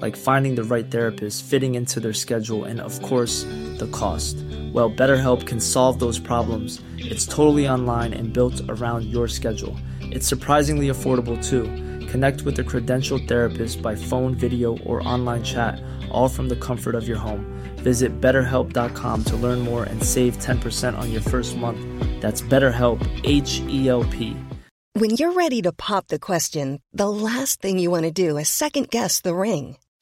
like finding the right therapist, fitting into their schedule, and of course, the cost. Well, BetterHelp can solve those problems. It's totally online and built around your schedule. It's surprisingly affordable too. Connect with a credentialed therapist by phone, video, or online chat, all from the comfort of your home. Visit betterhelp.com to learn more and save 10% on your first month. That's BetterHelp, H E L P. When you're ready to pop the question, the last thing you want to do is second guess the ring.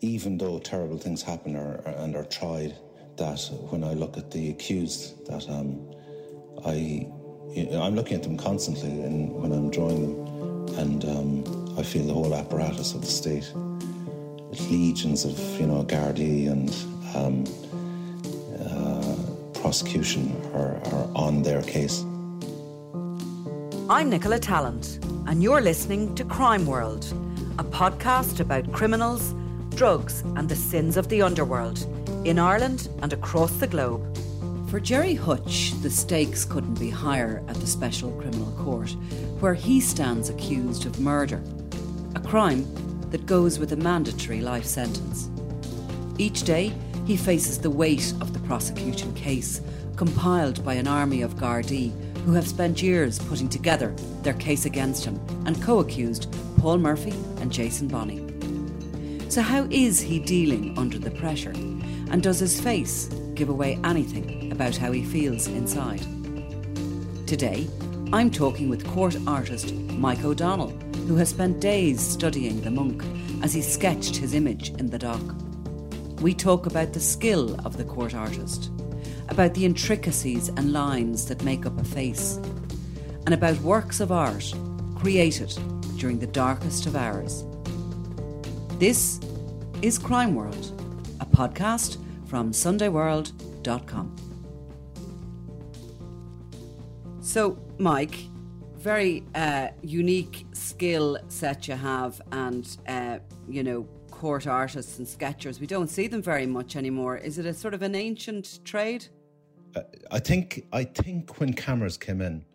even though terrible things happen or, and are tried, that when I look at the accused, that um, I, I'm looking at them constantly and when I'm drawing them, and um, I feel the whole apparatus of the state, legions of you know Gardaí and um, uh, prosecution are, are on their case. I'm Nicola Tallant, and you're listening to Crime World, a podcast about criminals, drugs, and the sins of the underworld in Ireland and across the globe. For Gerry Hutch, the stakes couldn't be higher at the Special Criminal Court, where he stands accused of murder, a crime that goes with a mandatory life sentence. Each day, he faces the weight of the prosecution case, compiled by an army of Gardaí who have spent years putting together their case against him and co accused Paul Murphy and Jason Bonney. So, how is he dealing under the pressure? And does his face give away anything about how he feels inside? Today, I'm talking with court artist Mike O'Donnell, who has spent days studying the monk as he sketched his image in the dock. We talk about the skill of the court artist, about the intricacies and lines that make up a face, and about works of art created during the darkest of hours. This is Crime World, a podcast from SundayWorld.com. So, Mike, very uh, unique skill set you have, and uh, you know, court artists and sketchers. We don't see them very much anymore. Is it a sort of an ancient trade? Uh, I think I think when cameras came in,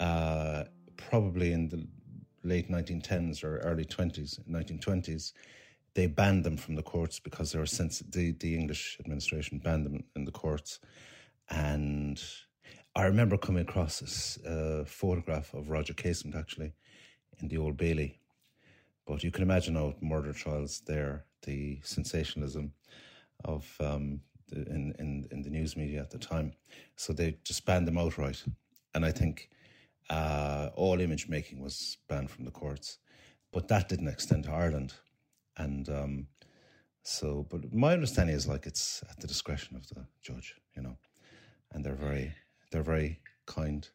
uh, probably in the late 1910s or early 20s, 1920s, they banned them from the courts because they were since the, the English administration banned them in the courts. And I remember coming across this uh, photograph of Roger Casement actually in the Old Bailey. But you can imagine how murder trials there, the sensationalism of um, the, in, in, in the news media at the time. So they just banned them outright. And I think uh, all image making was banned from the courts. But that didn't extend to Ireland. And um, so, but my understanding is like it's at the discretion of the judge, you know, and they're very, they're very kind.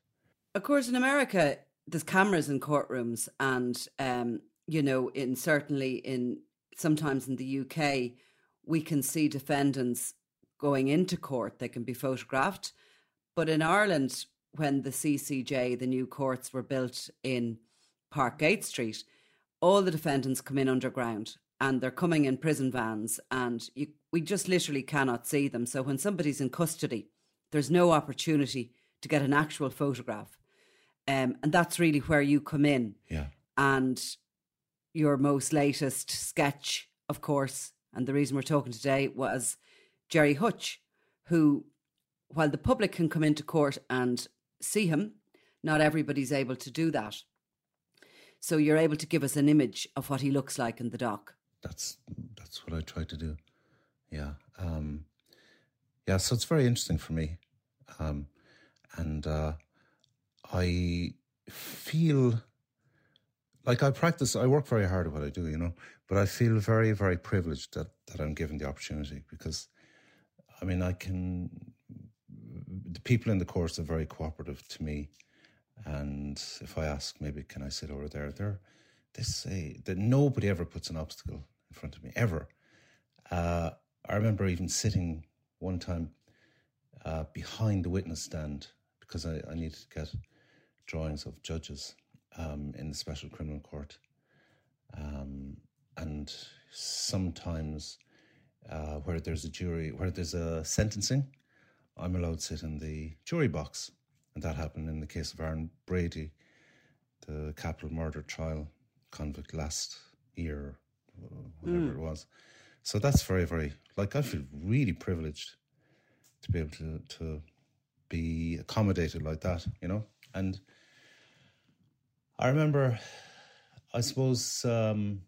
Of course, in America, there's cameras in courtrooms, and um, you know, in certainly in sometimes in the UK, we can see defendants going into court. They can be photographed, but in Ireland, when the CCJ, the new courts were built in Parkgate Street, all the defendants come in underground and they're coming in prison vans and you, we just literally cannot see them. So when somebody's in custody, there's no opportunity to get an actual photograph. Um, and that's really where you come in. Yeah. And your most latest sketch, of course, and the reason we're talking today was Gerry Hutch, who, while the public can come into court and see him, not everybody's able to do that. So you're able to give us an image of what he looks like in the dock that's that's what I try to do. Yeah, um, yeah, so it's very interesting for me, um, and uh, I feel like I practice. I work very hard at what I do, you know, but I feel very, very privileged that that I'm given the opportunity because, I mean, I can. The people in the course are very cooperative to me, and if I ask, maybe can I sit over there? They're they say that nobody ever puts an obstacle front of me ever. Uh, I remember even sitting one time uh, behind the witness stand because I, I, needed to get drawings of judges um, in the special criminal court. Um, and sometimes uh, where there's a jury, where there's a sentencing, I'm allowed to sit in the jury box. And that happened in the case of Aaron Brady, the capital murder trial convict last year, whatever mm. it was. So that's very, very like I feel really privileged to be able to to be accommodated like that, you know. And I remember, I suppose um,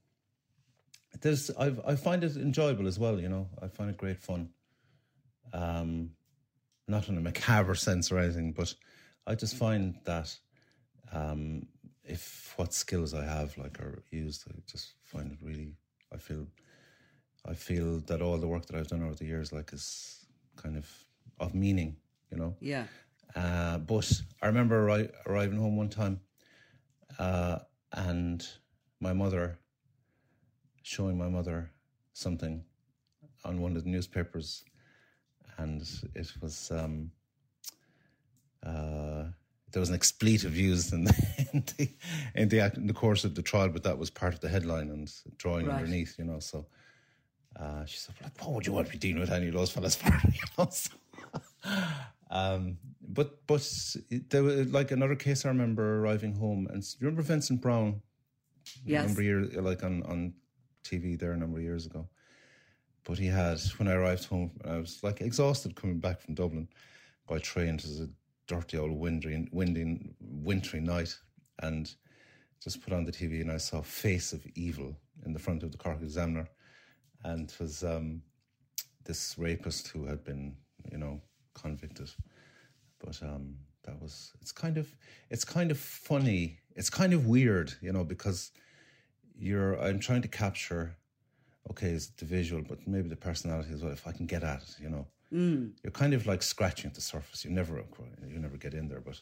there's I I find it enjoyable as well, you know. I find it great fun. Um, not in a macabre sense or anything, but I just find that um, if what skills I have like are used, I just find it really. I feel, I feel that all the work that I've done over the years, like, is kind of of meaning, you know. Yeah. Uh, but I remember arri- arriving home one time, uh, and my mother showing my mother something on one of the newspapers, and it was um, uh, there was an expletive used in the in the, in the, in the course of the trial, but that was part of the headline and drawing right. underneath, you know. So uh, she said, like, "What would you want to be dealing with any of those fellas for?" you know. So, um, but but there was like another case. I remember arriving home, and you remember Vincent Browne? Yes. A number of years, like on on TV there a number of years ago. But he had when I arrived home, I was like exhausted coming back from Dublin by train. It was a dirty old wintry, windy, wintry night, and just put on the TV and I saw Face of Evil in the front of the Cork Examiner, and it was um, this rapist who had been, you know, convicted. But um, that was it's kind of it's kind of funny. It's kind of weird, you know, because you're I'm trying to capture okay, it's the visual, but maybe the personality as well. If I can get at it, you know, Mm. You're kind of like scratching at the surface. You never you never get in there, but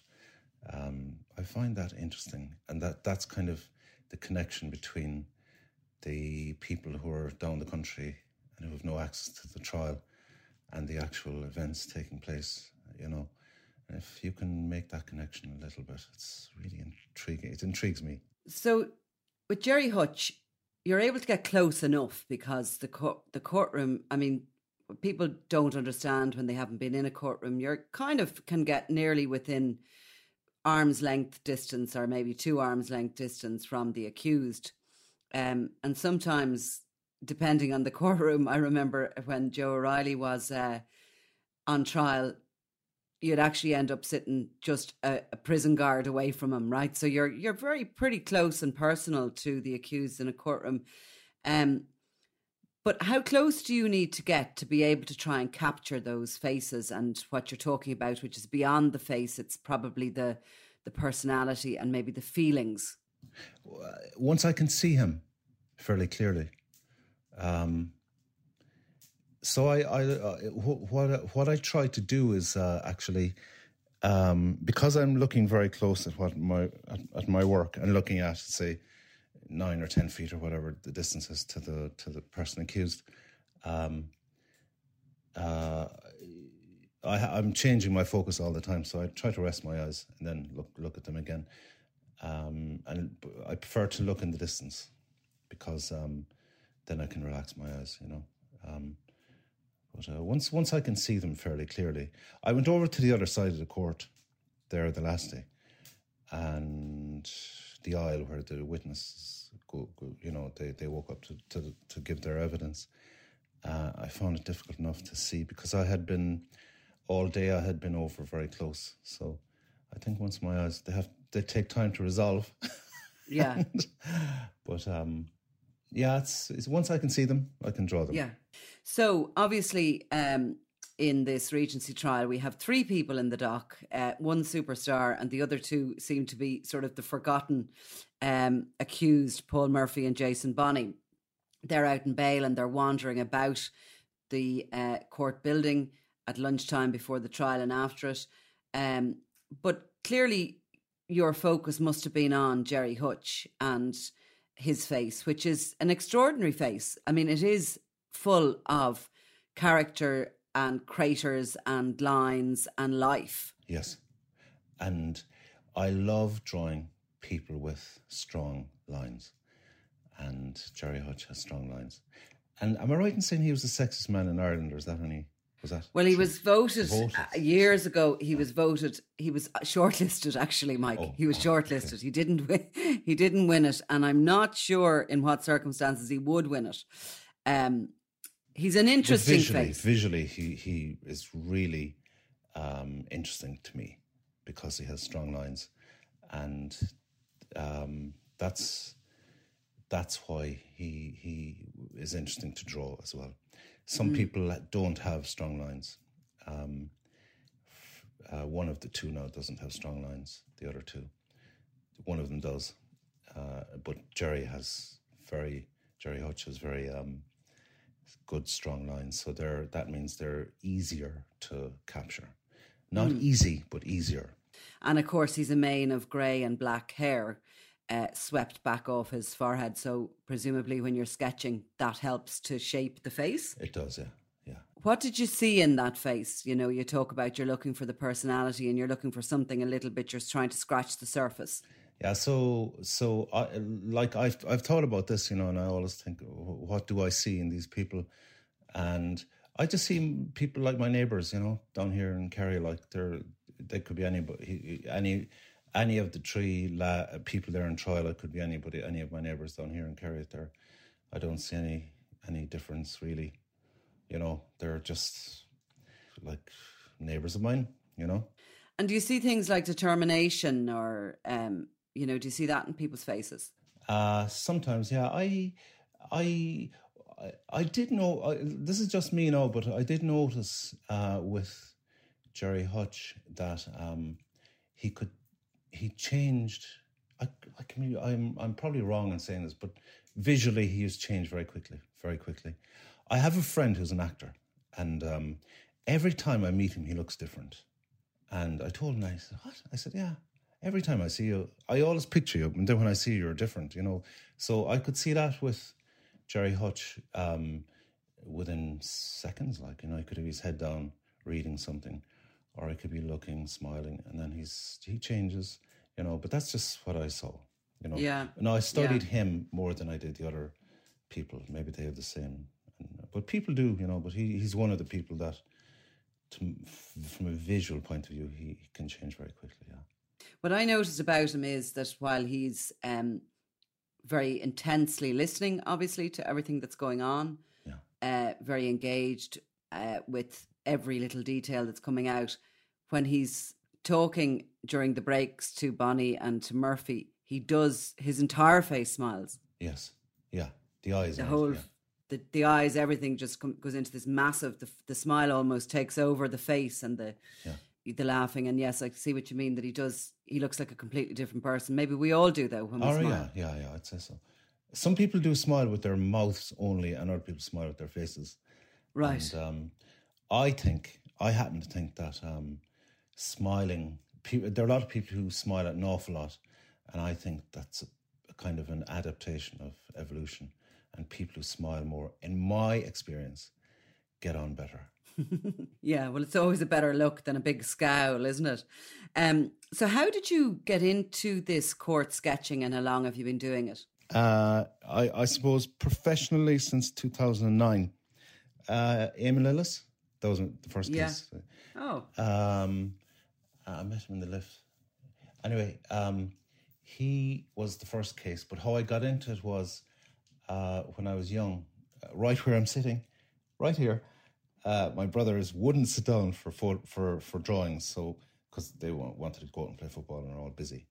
um, I find that interesting, and that that's kind of the connection between the people who are down the country and who have no access to the trial and the actual events taking place. You know, and if you can make that connection a little bit, it's really intriguing. It intrigues me. So, with Gerry Hutch, you're able to get close enough because the court, the courtroom. I mean, people don't understand when they haven't been in a courtroom. You're kind of can get nearly within arm's length distance or maybe two arm's length distance from the accused. Um, and sometimes, depending on the courtroom, I remember when Joe O'Reilly was uh, on trial, you'd actually end up sitting just a, a, prison guard away from him, right? So you're you're very pretty close and personal to the accused in a courtroom. Um, but how close do you need to get to be able to try and capture those faces and what you're talking about, which is beyond the face? It's probably the the personality and maybe the feelings. Once I can see him fairly clearly, um, so I, I uh, what what I try to do is uh, actually um, because I'm looking very close at what my at, at my work and looking at say nine or ten feet or whatever the distance is to the to the person accused. Um, uh, I, am changing my focus all the time, so I try to rest my eyes and then look look at them again. Um, and I prefer to look in the distance because um, then I can relax my eyes, you know. Um, but uh, once once I can see them fairly clearly, I went over to the other side of the court there the last day, and the aisle where the witnesses go, go you know, they, they woke up to, to, to give their evidence. Uh, I found it difficult enough to see because I had been all day. I had been over very close, so I think once my eyes they have they take time to resolve. Yeah, and, but um, yeah, it's, it's once I can see them, I can draw them. Yeah. So obviously, um, in this Regency trial, we have three people in the dock, uh, one superstar, and the other two seem to be sort of the forgotten um, accused, Paul Murphy and Jason Bonney. They're out in bail and they're wandering about the uh, court building at lunchtime before the trial and after it. Um, but clearly, your focus must have been on Gerry Hutch and his face, which is an extraordinary face. I mean, it is full of character and craters and lines and life. Yes. And I love drawing people with strong lines. And Gerry Hutch has strong lines. And am I right in saying he was the sexiest man in Ireland, or is that any? Was that? Well, he was voted, Voted. uh, years ago. He was voted. He was shortlisted. Actually, Mike, Oh, he was oh, shortlisted. He didn't win. He didn't win it, and I'm not sure in what circumstances he would win it. Um, he's an interesting visually, face. visually, he he is really um, interesting to me because he has strong lines, and um, that's that's why he he is interesting to draw as well. Some Mm. people don't have strong lines. Um, uh, one of the two now doesn't have strong lines. The other two, one of them does, uh, but Gerry has very Gerry Hutch has very um, good strong lines. So they're that means they're easier to capture. Not Hmm. easy, but easier. And of course, he's a mane of grey and black hair uh, swept back off his forehead. So, presumably, when you're sketching, that helps to shape the face. It does, yeah, yeah. What did you see in that face? You know, you talk about you're looking for the personality and you're looking for something a little bit, you're trying to scratch the surface. Yeah, so so I like I've I've thought about this, you know, and I always think, what do I see in these people? And I just see people like my neighbours, you know, down here in Kerry. Like they're they could be anybody, any any of the three la- people there in trial. It could be anybody, any of my neighbours down here in Kerry. There, I don't see any any difference really. You know, they're just like neighbours of mine. You know. And do you see things like determination or, um, you know, do you see that in people's faces? Uh, sometimes, yeah. I, I, I, did know. I, this is just me now, but I did notice uh, with Gerry Hutch that um, he could he changed. I, I can, I'm I'm probably wrong in saying this, but visually he has changed very quickly, very quickly. I have a friend who's an actor, and um, every time I meet him, he looks different. And I told him, I said, "What?" I said, "Yeah." Every time I see you, I always picture you, and then when I see you, you're different, you know. So I could see that with Gerry Hutch um, within seconds. Like you know, he could have his head down reading something, or he could be looking, smiling, and then he's he changes, you know. But that's just what I saw, you know. Yeah. No, I studied him more than I did the other people. Maybe they have the same, but people do, you know. But he, he's one of the people that, to, from a visual point of view, he, he can change very quickly. Yeah. What I noticed about him is that while he's um, very intensely listening, obviously, to everything that's going on, Yeah. uh, very engaged uh, with every little detail that's coming out, when he's talking during the breaks to Bonney and to Murphy, he does his entire face smiles. Yes. Yeah. The eyes. The whole, yeah. the, the eyes, everything just com- goes into this massive. The, the smile almost takes over the face and the the laughing. And yes, I see what you mean. That he does. He looks like a completely different person. Maybe we all do though when we Oh, smile. yeah, yeah, yeah, I'd say so. Some people do smile with their mouths only, and other people smile with their faces. Right. And um, I think, I happen to think that um, smiling, people, there are a lot of people who smile an awful lot, and I think that's a, a kind of an adaptation of evolution. And people who smile more, in my experience, get on better. Yeah, well, it's always a better look than a big scowl, isn't it? Um, so, how did you get into this court sketching, and how long have you been doing it? Uh, I, I suppose professionally since 2009. Uh, Eamon Lillis, that was the first Yeah. case. Oh, Um, I met him in the lift. Anyway, um, he was the first case, but how I got into it was uh, when I was young, uh, right where I'm sitting, right here. Uh, my brothers wouldn't sit down for for for, for drawings, so because they wanted to go out and play football and are all busy.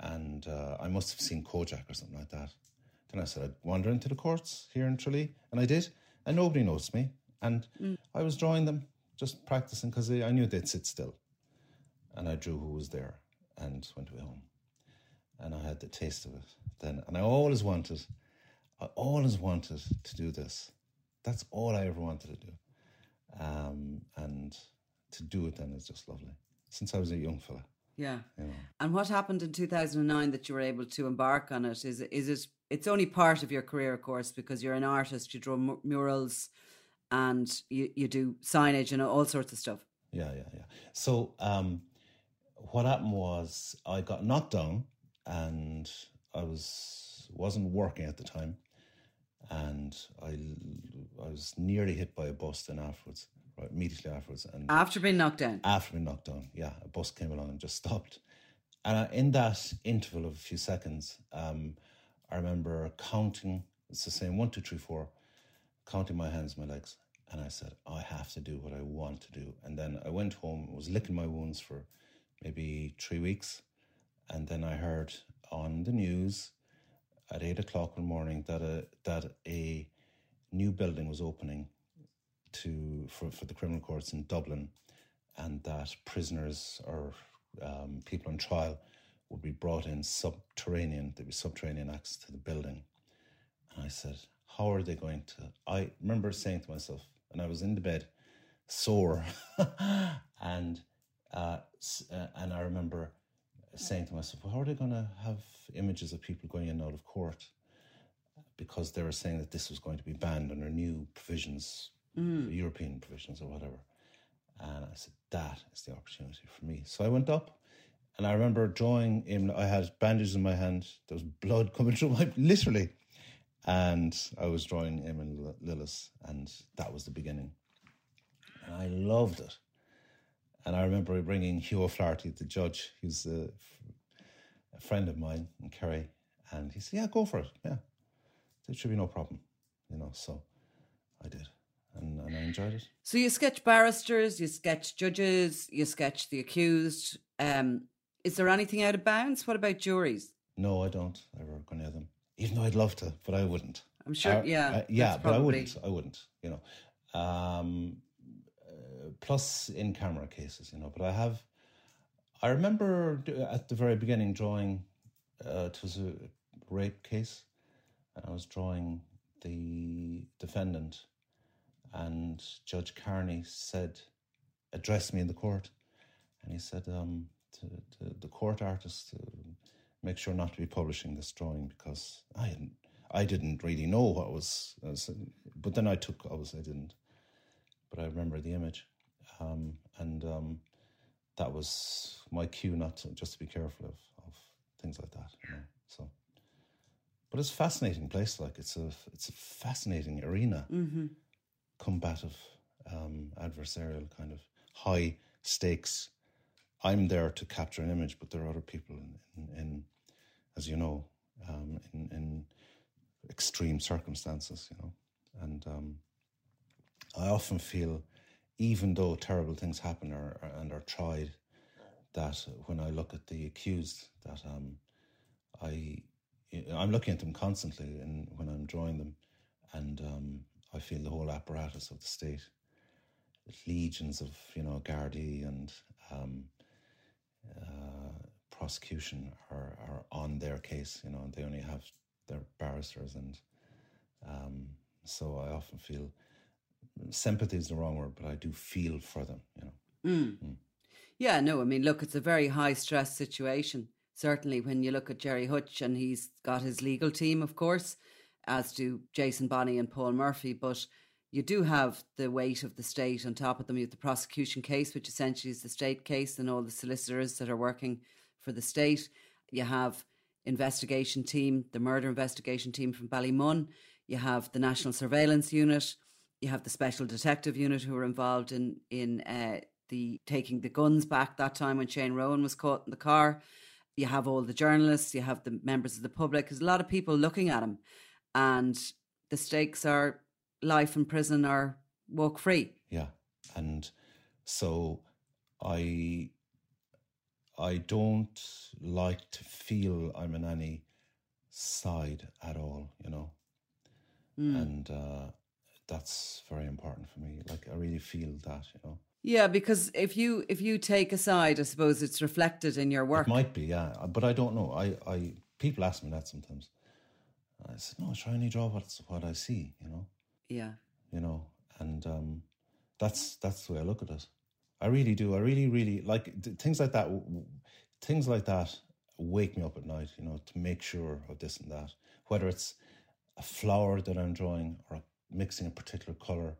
And uh, I must have seen Kojak or something like that. Then I said I'd wander into the courts here in Tralee, and I did, and nobody noticed me. And I was drawing them just practicing because I knew they'd sit still. And I drew who was there and went away home. And I had the taste of it then. And I always wanted, I always wanted to do this. That's all I ever wanted to do. Um, and to do it then is just lovely. Since I was a young fella. Yeah. You know. And what happened in 2009 that you were able to embark on it? Is it, is it, it's only part of your career, of course, because you're an artist, you draw mu- murals and you, you do signage and all sorts of stuff. Yeah, yeah, yeah. So um, what happened was I got knocked down and I was wasn't working at the time, and I I was nearly hit by a bus then afterwards, right immediately afterwards, and After being knocked down. after being knocked down, yeah, a bus came along and just stopped. And in that interval of a few seconds, um, I remember counting. It's the same one, two, three, four. Counting my hands, my legs, and I said, "I have to do what I want to do." And then I went home, was licking my wounds for maybe three weeks, and then I heard on the news at eight o'clock one morning that a that a new building was opening to for, for the criminal courts in Dublin, and that prisoners or um, people on trial would be brought in subterranean. There'd be subterranean access to the building, and I said, "How are they going to?" I remember saying to myself, and I was in the bed, sore, and uh, uh, and I remember saying to myself, well, "How are they going to have images of people going in and out of court?" Because they were saying that this was going to be banned under new provisions, mm. European provisions or whatever. And I said, that is the opportunity for me. So I went up and I remember drawing him. I had bandages in my hand. There was blood coming through my, literally. And I was drawing him and Lil- Lillis. And that was the beginning. And I loved it. And I remember bringing Hugh O'Flaherty, the judge. Was a, a friend of mine in Kerry. And he said, yeah, go for it. Yeah. There should be no problem, you know. So I did. And, and I enjoyed it. So you sketch barristers, you sketch judges, you sketch the accused. Um, is there anything out of bounds? What about juries? No, I don't ever go near them. Even though I'd love to, but I wouldn't. I'm sure, Uh, yeah. uh, yeah, but I wouldn't. I wouldn't. You know. Um, plus, in camera cases, you know. But I have. I remember at the very beginning drawing. Uh, it was a rape case, and I was drawing the defendant, and Judge Carney said, addressed me in the court, and he said, um, to, to the court artist, to make sure not to be publishing this drawing because I hadn't, I didn't really know what was, but then I took, obviously I didn't, but I remember the image, um, and um, that was my cue not to just to be careful of, of things like that, you know. So, but it's a fascinating place. Like it's a it's a fascinating arena, combative, um, adversarial kind of high stakes. I'm there to capture an image, but there are other people in, in, in as you know, um, in, in extreme circumstances, you know, and um, I often feel, even though terrible things happen or, or and are tried, that when I look at the accused, that um, I I'm looking at them constantly, and when I'm drawing them, and um, I feel the whole apparatus of the state, legions of you know Gardaí and um, uh, prosecution are, are on their case. You know, they only have their barristers, and um, so I often feel sympathy is the wrong word, but I do feel for them. You know. Mm. Mm. Yeah, no, I mean, look, it's a very high stress situation. Certainly, when you look at Gerry Hutch and he's got his legal team, of course, as do Jason Bonney and Paul Murphy, but you do have the weight of the state on top of them. You have the prosecution case, which essentially is the state case, and all the solicitors that are working for the state. You have investigation team, the murder investigation team from Ballymun. You have the National Surveillance Unit. You have the Special Detective Unit who were involved in in uh, the taking the guns back that time when Shane Rowan was caught in the car. You have all the journalists. You have the members of the public. There's a lot of people looking at him, and the stakes are life in prison or walk free. Yeah, and so I I don't like to feel I'm in any side at all, you know, and uh, that's very important for me. Like I really feel that, you know. Yeah, because if you if you take a side, I suppose it's reflected in your work. It might be, yeah, but I don't know. I, I people ask me that sometimes. I said, no, I try and draw what's what I see, you know. Yeah. You know, and um, that's that's the way I look at it. I really do. I really, really like th- things like that. Things like that wake me up at night, you know, to make sure of this and that. Whether it's a flower that I'm drawing or mixing a particular color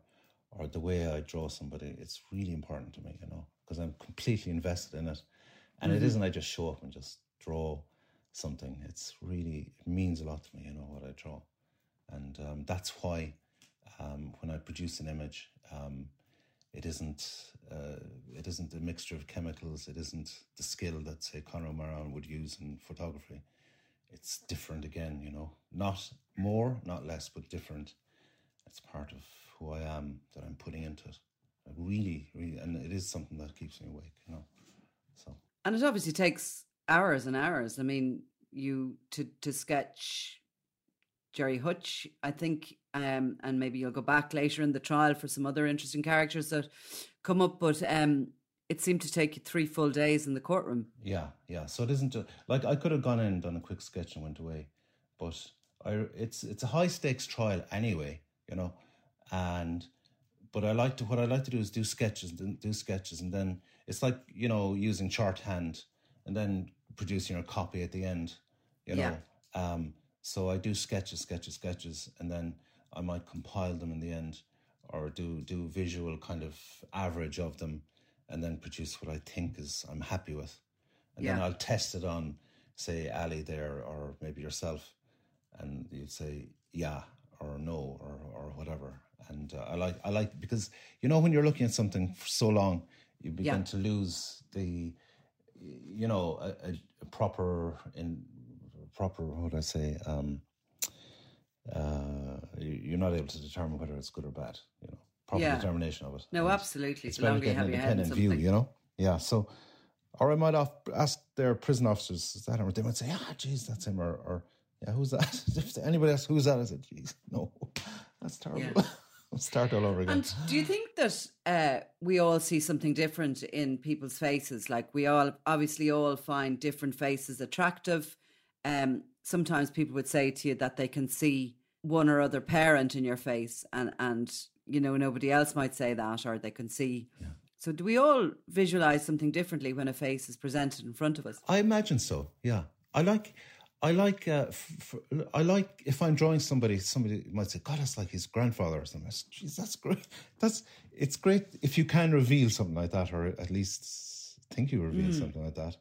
or the way I draw somebody, it's really important to me, you know, because I'm completely invested in it. And it isn't I just show up and just draw something. It's really, it means a lot to me, you know, what I draw. And um, that's why um, when I produce an image, um, it isn't uh, it isn't a mixture of chemicals. It isn't the skill that say Conor Maran would use in photography. It's different again, you know, not more, not less, but different. It's part of who I am that I'm putting into it. I really, really, and it is something that keeps me awake, you know. So And it obviously takes hours and hours. I mean, you to to sketch Gerry Hutch, I think, um, and maybe you'll go back later in the trial for some other interesting characters that come up. But um, it seemed to take you three full days in the courtroom. Yeah, yeah. So it isn't just, like I could have gone in and done a quick sketch and went away, but I it's it's a high stakes trial anyway, you know, and but I like to what I like to do is do sketches, and do sketches, and then it's like you know using shorthand and then producing a copy at the end, you know. Um, so I do sketches, sketches, sketches, and then I might compile them in the end, or do do visual kind of average of them, and then produce what I think is I'm happy with, and then I'll test it on, say Ali there, or maybe yourself, and you'd say yeah or no or or whatever. And uh, I like I like because you know when you're looking at something for so long, you begin Yeah. to lose the you know a, a, proper in proper what I say um, uh, you- you're not able to determine whether it's good or bad. You know, proper Yeah. determination of it. No, And absolutely. It's The longer you have an your independent view. You know, yeah. So, or I might off, ask their prison officers is that, him? or they might say, "Ah, geez, that's him," or, or "Yeah, who's that?" if anybody asks who's that, I said, "Geez, no, that's terrible." Start all over again. And do you think that uh, we all see something different in people's faces? Like we all obviously all find different faces attractive. Um, sometimes people would say to you that they can see one or other parent in your face, and and you know nobody else might say that, or they can see. So do we all visualize something differently when a face is presented in front of us? I imagine so. Yeah, I like, I like, uh, f- f- I like if I'm drawing somebody, somebody might say, "God, that's like his grandfather or something." Say, Jeez, that's great. That's it's great if you can reveal something like that, or at least think you reveal something like that.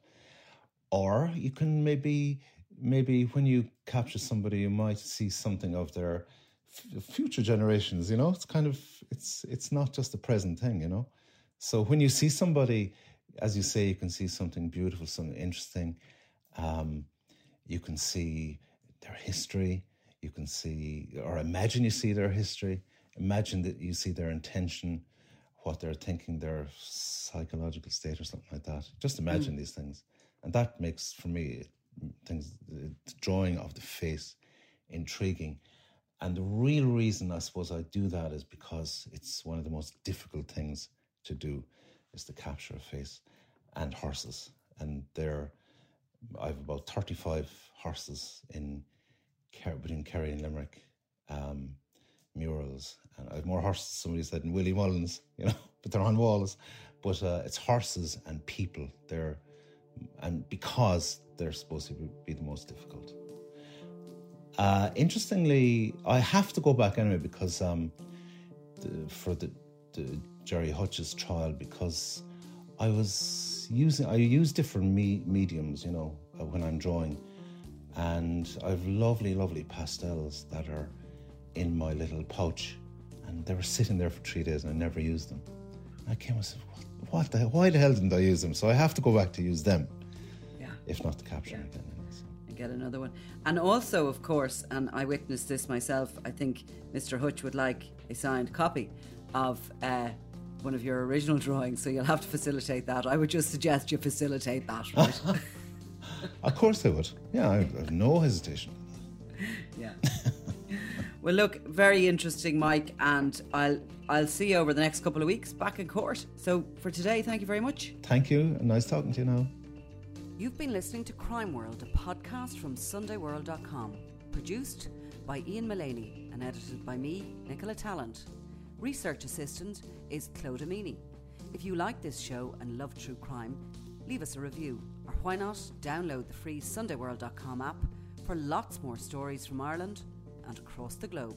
Or you can maybe, maybe when you capture somebody, you might see something of their f- future generations. You know, it's kind of it's it's not just the present thing. You know, so when you see somebody, as you say, you can see something beautiful, something interesting. Um, you can see their history. You can see, or imagine you see their history. Imagine that you see their intention, what they're thinking, their psychological state, or something like that. Just hmm. imagine these things, and that makes for me things the drawing of the face intriguing. And the real reason I suppose I do that is because it's one of the most difficult things to do is to capture a face and horses. And they're I have about 35 horses in between Kerry and Limerick um, murals. And I have more horses, somebody said, in Willie Mullins, you know, but they're on walls. But uh, it's horses and people. They're, and because they're supposed to be, be the most difficult. Uh, interestingly, I have to go back anyway because um, the, for the, the Gerry Hutch's trial because I was using I use different me- mediums, you know, uh, when I'm drawing, and I've lovely, lovely pastels that are in my little pouch, and they were sitting there for three days, and I never used them. I came and said, "What, what the? Why the hell didn't I use them?" So I have to go back to use them, Yeah. if not to capture them again. so. and get another one. And also, of course, and I witnessed this myself, I think Mr. Hutch would like a signed copy of uh, one of your original drawings, so you'll have to facilitate that. I would just suggest you facilitate that, right? Of course they would. Yeah, I I have no hesitation. yeah. Well, look, very interesting, Mike, and I'll I'll see you over the next couple of weeks back in court. So for today, thank you very much. Thank you. Nice talking to you now. You've been listening to Crime World, a podcast from SundayWorld.com, produced by Ian Mullaney and edited by me, Nicola Tallant. Research assistant is Claude Amini. If you like this show and love true crime, leave us a review, or why not download the free SundayWorld.com app for lots more stories from Ireland and across the globe.